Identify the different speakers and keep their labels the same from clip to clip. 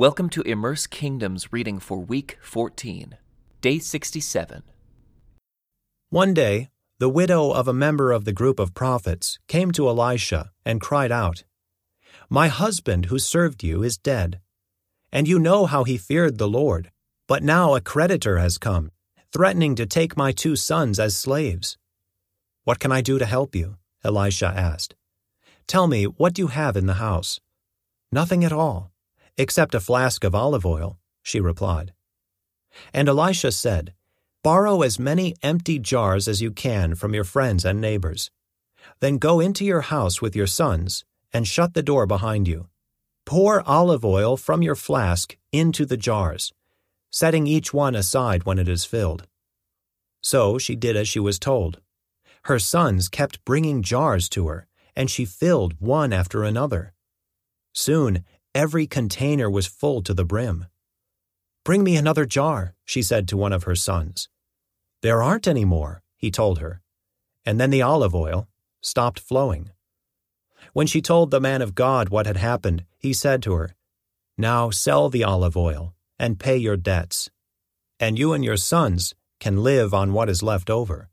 Speaker 1: Welcome to Immerse Kingdoms reading for week 14, day 67.
Speaker 2: One day, the widow of a member of the group of prophets came to Elisha and cried out, My husband who served you is dead. And you know how he feared the Lord. But now a creditor has come, threatening to take my two sons as slaves. What can I do to help you? Elisha asked. Tell me, what do you have in the house? Nothing at all, except a flask of olive oil, she replied. And Elisha said, Borrow as many empty jars as you can from your friends and neighbors. Then go into your house with your sons and shut the door behind you. Pour olive oil from your flask into the jars, setting each one aside when it is filled. So she did as she was told. Her sons kept bringing jars to her, and she filled one after another. Soon, every container was full to the brim. Bring me another jar, she said to one of her sons. There aren't any more, he told her. And then the olive oil stopped flowing. When she told the man of God what had happened, he said to her, Now sell the olive oil and pay your debts, and you and your sons can live on what is left over.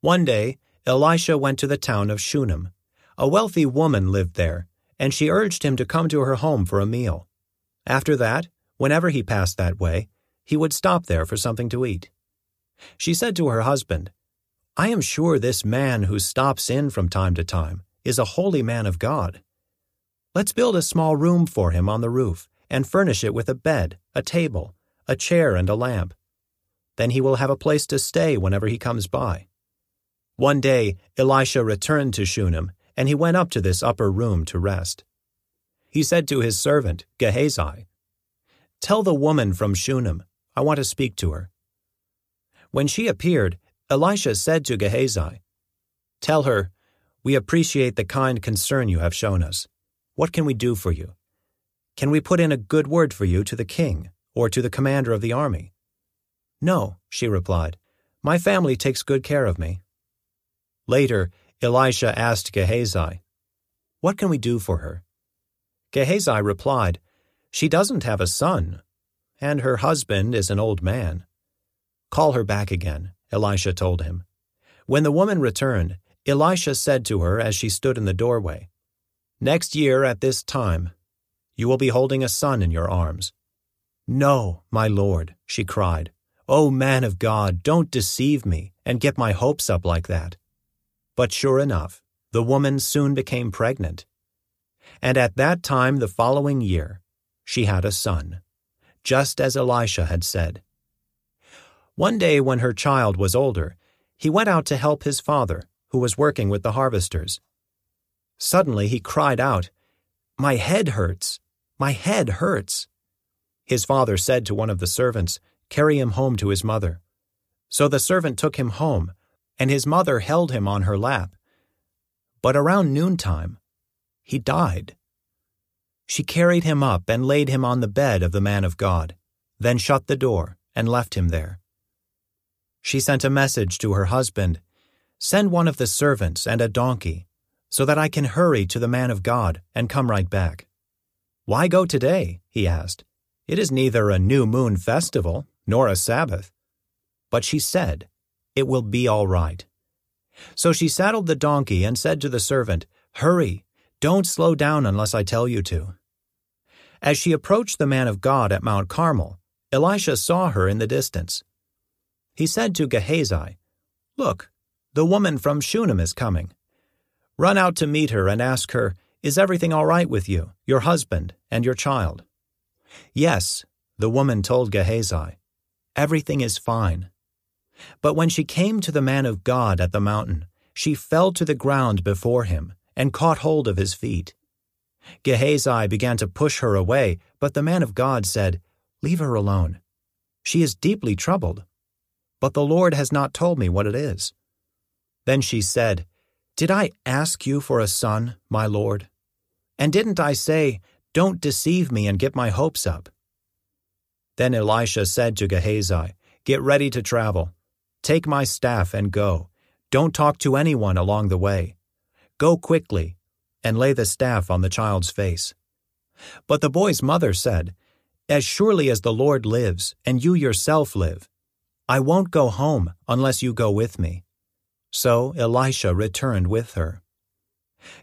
Speaker 2: One day, Elisha went to the town of Shunem. A wealthy woman lived there, and she urged him to come to her home for a meal. After that, whenever he passed that way, he would stop there for something to eat. She said to her husband, I am sure this man who stops in from time to time is a holy man of God. Let's build a small room for him on the roof and furnish it with a bed, a table, a chair, and a lamp. Then he will have a place to stay whenever he comes by. One day, Elisha returned to Shunem, and he went up to this upper room to rest. He said to his servant, Gehazi, Tell the woman from Shunem, I want to speak to her. When she appeared, Elisha said to Gehazi, Tell her, We appreciate the kind concern you have shown us. What can we do for you? Can we put in a good word for you to the king or to the commander of the army? No, she replied. My family takes good care of me. Later, Elisha asked Gehazi, What can we do for her? Gehazi replied, She doesn't have a son, and her husband is an old man. Call her back again, Elisha told him. When the woman returned, Elisha said to her as she stood in the doorway, Next year at this time, you will be holding a son in your arms. No, my lord, she cried. O oh, man of God, don't deceive me and get my hopes up like that. But sure enough, the woman soon became pregnant. And at that time the following year, she had a son, just as Elisha had said. One day when her child was older, he went out to help his father, who was working with the harvesters. Suddenly he cried out, My head hurts! My head hurts! His father said to one of the servants, Carry him home to his mother. So the servant took him home and his mother held him on her lap. But around noontime, he died. She carried him up and laid him on the bed of the man of God, then shut the door and left him there. She sent a message to her husband Send one of the servants and a donkey, so that I can hurry to the man of God and come right back. Why go today? he asked. It is neither a new moon festival nor a Sabbath. But she said, it will be all right. So she saddled the donkey and said to the servant, Hurry, don't slow down unless I tell you to. As she approached the man of God at Mount Carmel, Elisha saw her in the distance. He said to Gehazi, Look, the woman from Shunem is coming. Run out to meet her and ask her, Is everything all right with you, your husband, and your child? Yes, the woman told Gehazi, Everything is fine. But when she came to the man of God at the mountain, she fell to the ground before him and caught hold of his feet. Gehazi began to push her away, but the man of God said, Leave her alone. She is deeply troubled. But the Lord has not told me what it is. Then she said, Did I ask you for a son, my Lord? And didn't I say, Don't deceive me and get my hopes up? Then Elisha said to Gehazi, Get ready to travel. Take my staff and go. Don't talk to anyone along the way. Go quickly, and lay the staff on the child's face. But the boy's mother said, As surely as the Lord lives, and you yourself live, I won't go home unless you go with me. So Elisha returned with her.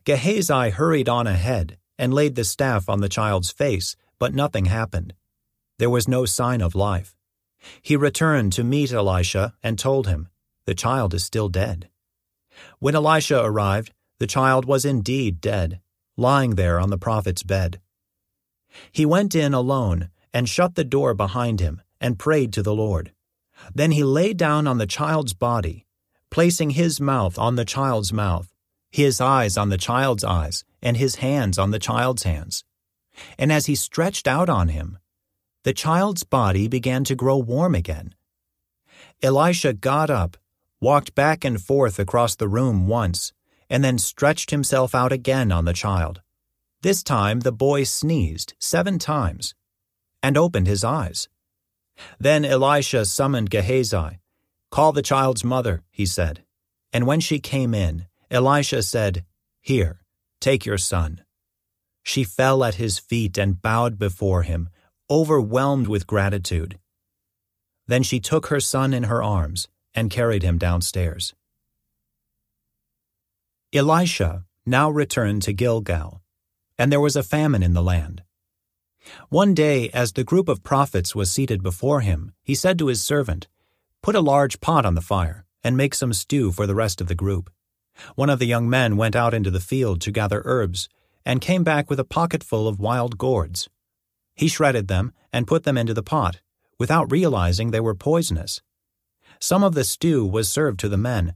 Speaker 2: Gehazi hurried on ahead and laid the staff on the child's face, but nothing happened. There was no sign of life. He returned to meet Elisha and told him, The child is still dead. When Elisha arrived, the child was indeed dead, lying there on the prophet's bed. He went in alone and shut the door behind him and prayed to the Lord. Then he lay down on the child's body, placing his mouth on the child's mouth, his eyes on the child's eyes, and his hands on the child's hands. And as he stretched out on him, the child's body began to grow warm again. Elisha got up, walked back and forth across the room once, and then stretched himself out again on the child. This time the boy sneezed seven times and opened his eyes. Then Elisha summoned Gehazi. Call the child's mother, he said. And when she came in, Elisha said, Here, take your son. She fell at his feet and bowed before him, overwhelmed with gratitude. Then she took her son in her arms and carried him downstairs. Elisha now returned to Gilgal, and there was a famine in the land. One day, as the group of prophets was seated before him, he said to his servant, Put a large pot on the fire, and make some stew for the rest of the group. One of the young men went out into the field to gather herbs, and came back with a pocketful of wild gourds. He shredded them and put them into the pot, without realizing they were poisonous. Some of the stew was served to the men,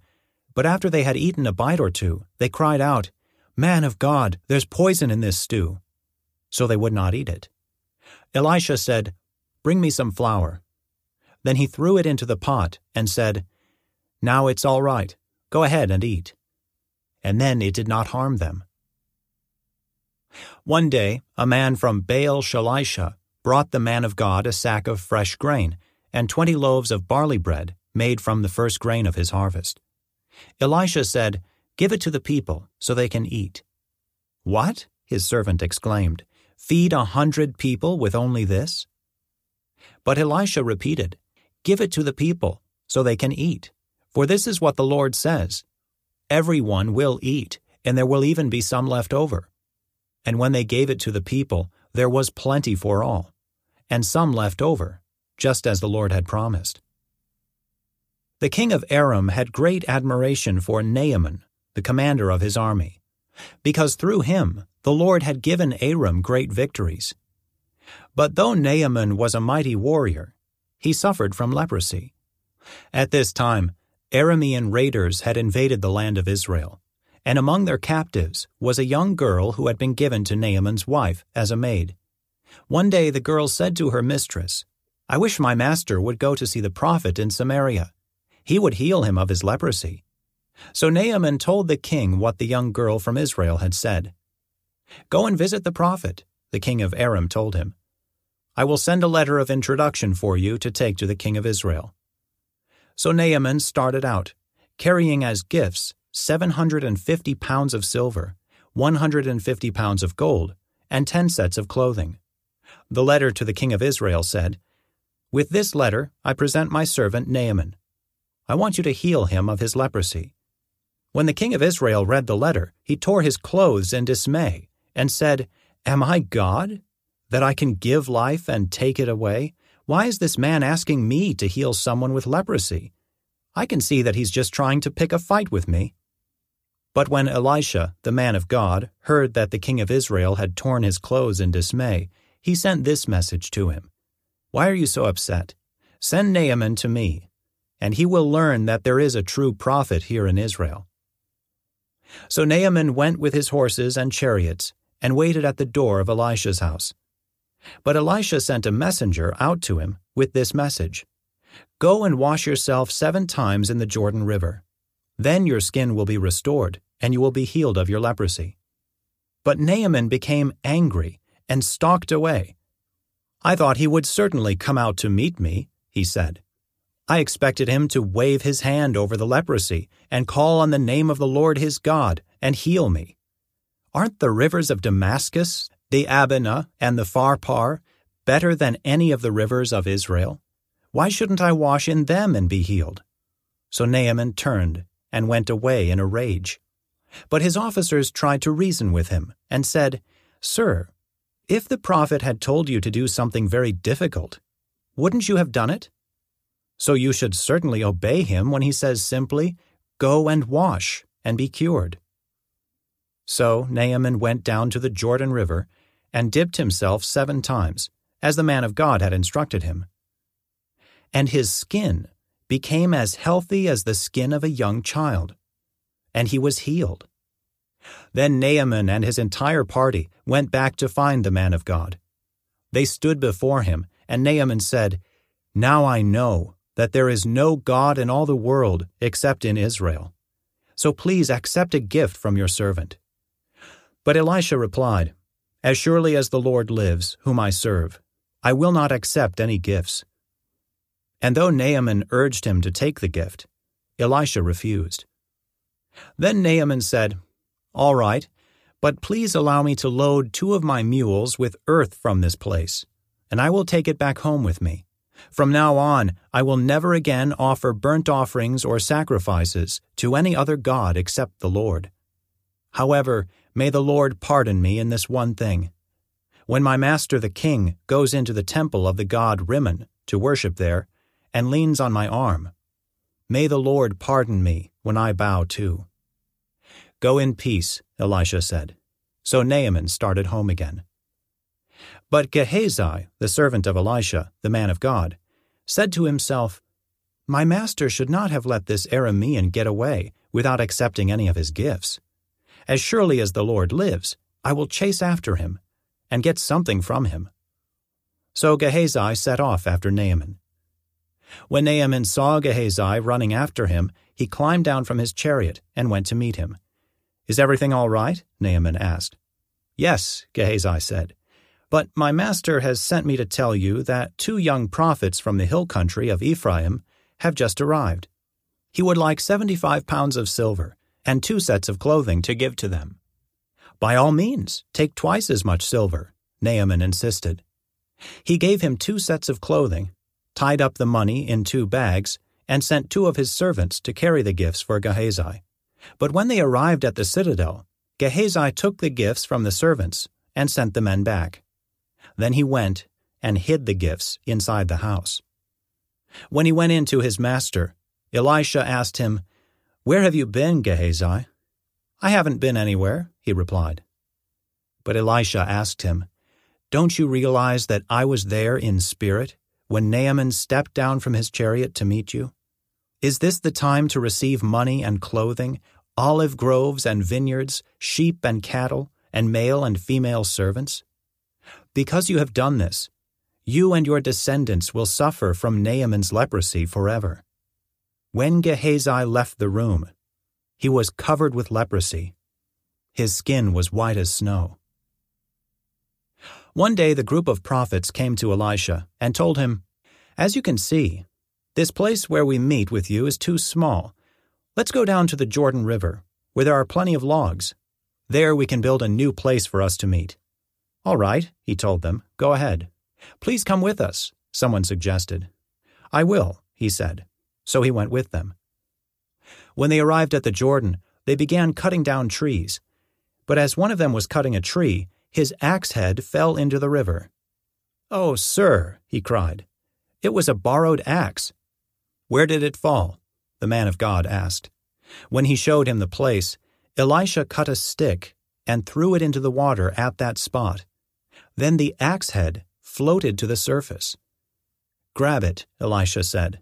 Speaker 2: but after they had eaten a bite or two, they cried out, Man of God, there's poison in this stew. So they would not eat it. Elisha said, Bring me some flour. Then he threw it into the pot and said, Now it's all right. Go ahead and eat. And then it did not harm them. One day, a man from Baal Shalisha brought the man of God a sack of fresh grain and twenty loaves of barley bread made from the first grain of his harvest. Elisha said, Give it to the people so they can eat. What? his servant exclaimed. Feed a hundred people with only this? But Elisha repeated, Give it to the people so they can eat. For this is what the Lord says Everyone will eat, and there will even be some left over. And when they gave it to the people, there was plenty for all, and some left over, just as the Lord had promised. The king of Aram had great admiration for Naaman, the commander of his army, because through him the Lord had given Aram great victories. But though Naaman was a mighty warrior, he suffered from leprosy. At this time, Aramean raiders had invaded the land of Israel and among their captives was a young girl who had been given to Naaman's wife as a maid. One day the girl said to her mistress, I wish my master would go to see the prophet in Samaria. He would heal him of his leprosy. So Naaman told the king what the young girl from Israel had said. Go and visit the prophet, the king of Aram told him. I will send a letter of introduction for you to take to the king of Israel. So Naaman started out, carrying as gifts 750 pounds of silver, 150 pounds of gold, and 10 sets of clothing. The letter to the king of Israel said, With this letter I present my servant Naaman. I want you to heal him of his leprosy. When the king of Israel read the letter, he tore his clothes in dismay and said, Am I God, that I can give life and take it away? Why is this man asking me to heal someone with leprosy? I can see that he's just trying to pick a fight with me. But when Elisha, the man of God, heard that the king of Israel had torn his clothes in dismay, he sent this message to him Why are you so upset? Send Naaman to me, and he will learn that there is a true prophet here in Israel. So Naaman went with his horses and chariots and waited at the door of Elisha's house. But Elisha sent a messenger out to him with this message Go and wash yourself seven times in the Jordan River then your skin will be restored, and you will be healed of your leprosy. But Naaman became angry and stalked away. I thought he would certainly come out to meet me, he said. I expected him to wave his hand over the leprosy and call on the name of the Lord his God and heal me. Aren't the rivers of Damascus the Abana and the Pharpar, better than any of the rivers of Israel? Why shouldn't I wash in them and be healed? So Naaman turned and went away in a rage. But his officers tried to reason with him and said, Sir, if the prophet had told you to do something very difficult, wouldn't you have done it? So you should certainly obey him when he says simply, Go and wash and be cured. So Naaman went down to the Jordan River and dipped himself seven times, as the man of God had instructed him. And his skin became as healthy as the skin of a young child, and he was healed. Then Naaman and his entire party went back to find the man of God. They stood before him, and Naaman said, Now I know that there is no God in all the world except in Israel. So please accept a gift from your servant. But Elisha replied, As surely as the Lord lives, whom I serve, I will not accept any gifts. And though Naaman urged him to take the gift, Elisha refused. Then Naaman said, All right, but please allow me to load two of my mules with earth from this place, and I will take it back home with me. From now on, I will never again offer burnt offerings or sacrifices to any other God except the Lord. However, may the Lord pardon me in this one thing. When my master the king goes into the temple of the god Rimmon to worship there, and leans on my arm, may the Lord pardon me when I bow too. Go in peace, Elisha said. So Naaman started home again. But Gehazi, the servant of Elisha, the man of God, said to himself, My master should not have let this Aramean get away without accepting any of his gifts. As surely as the Lord lives, I will chase after him and get something from him. So Gehazi set off after Naaman. When Naaman saw Gehazi running after him, he climbed down from his chariot and went to meet him. Is everything all right? Naaman asked. Yes, Gehazi said. But my master has sent me to tell you that two young prophets from the hill country of Ephraim have just arrived. He would like seventy five pounds of silver and two sets of clothing to give to them. By all means, take twice as much silver, Naaman insisted. He gave him two sets of clothing, tied up the money in two bags, and sent two of his servants to carry the gifts for Gehazi. But when they arrived at the citadel, Gehazi took the gifts from the servants and sent the men back. Then he went and hid the gifts inside the house. When he went in to his master, Elisha asked him, Where have you been, Gehazi? I haven't been anywhere, he replied. But Elisha asked him, Don't you realize that I was there in spirit when Naaman stepped down from his chariot to meet you? Is this the time to receive money and clothing, olive groves and vineyards, sheep and cattle, and male and female servants? Because you have done this, you and your descendants will suffer from Naaman's leprosy forever. When Gehazi left the room, he was covered with leprosy. His skin was white as snow. One day the group of prophets came to Elisha and told him, As you can see, this place where we meet with you is too small. Let's go down to the Jordan River, where there are plenty of logs. There we can build a new place for us to meet. All right, he told them, go ahead. Please come with us, someone suggested. I will, he said. So he went with them. When they arrived at the Jordan, they began cutting down trees. But as one of them was cutting a tree, his axe head fell into the river. Oh, sir, he cried. It was a borrowed axe. Where did it fall? The man of God asked. When he showed him the place, Elisha cut a stick and threw it into the water at that spot. Then the axe head floated to the surface. Grab it, Elisha said.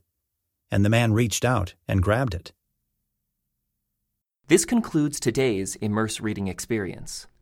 Speaker 2: And the man reached out and grabbed it.
Speaker 1: This concludes today's Immerse Reading Experience.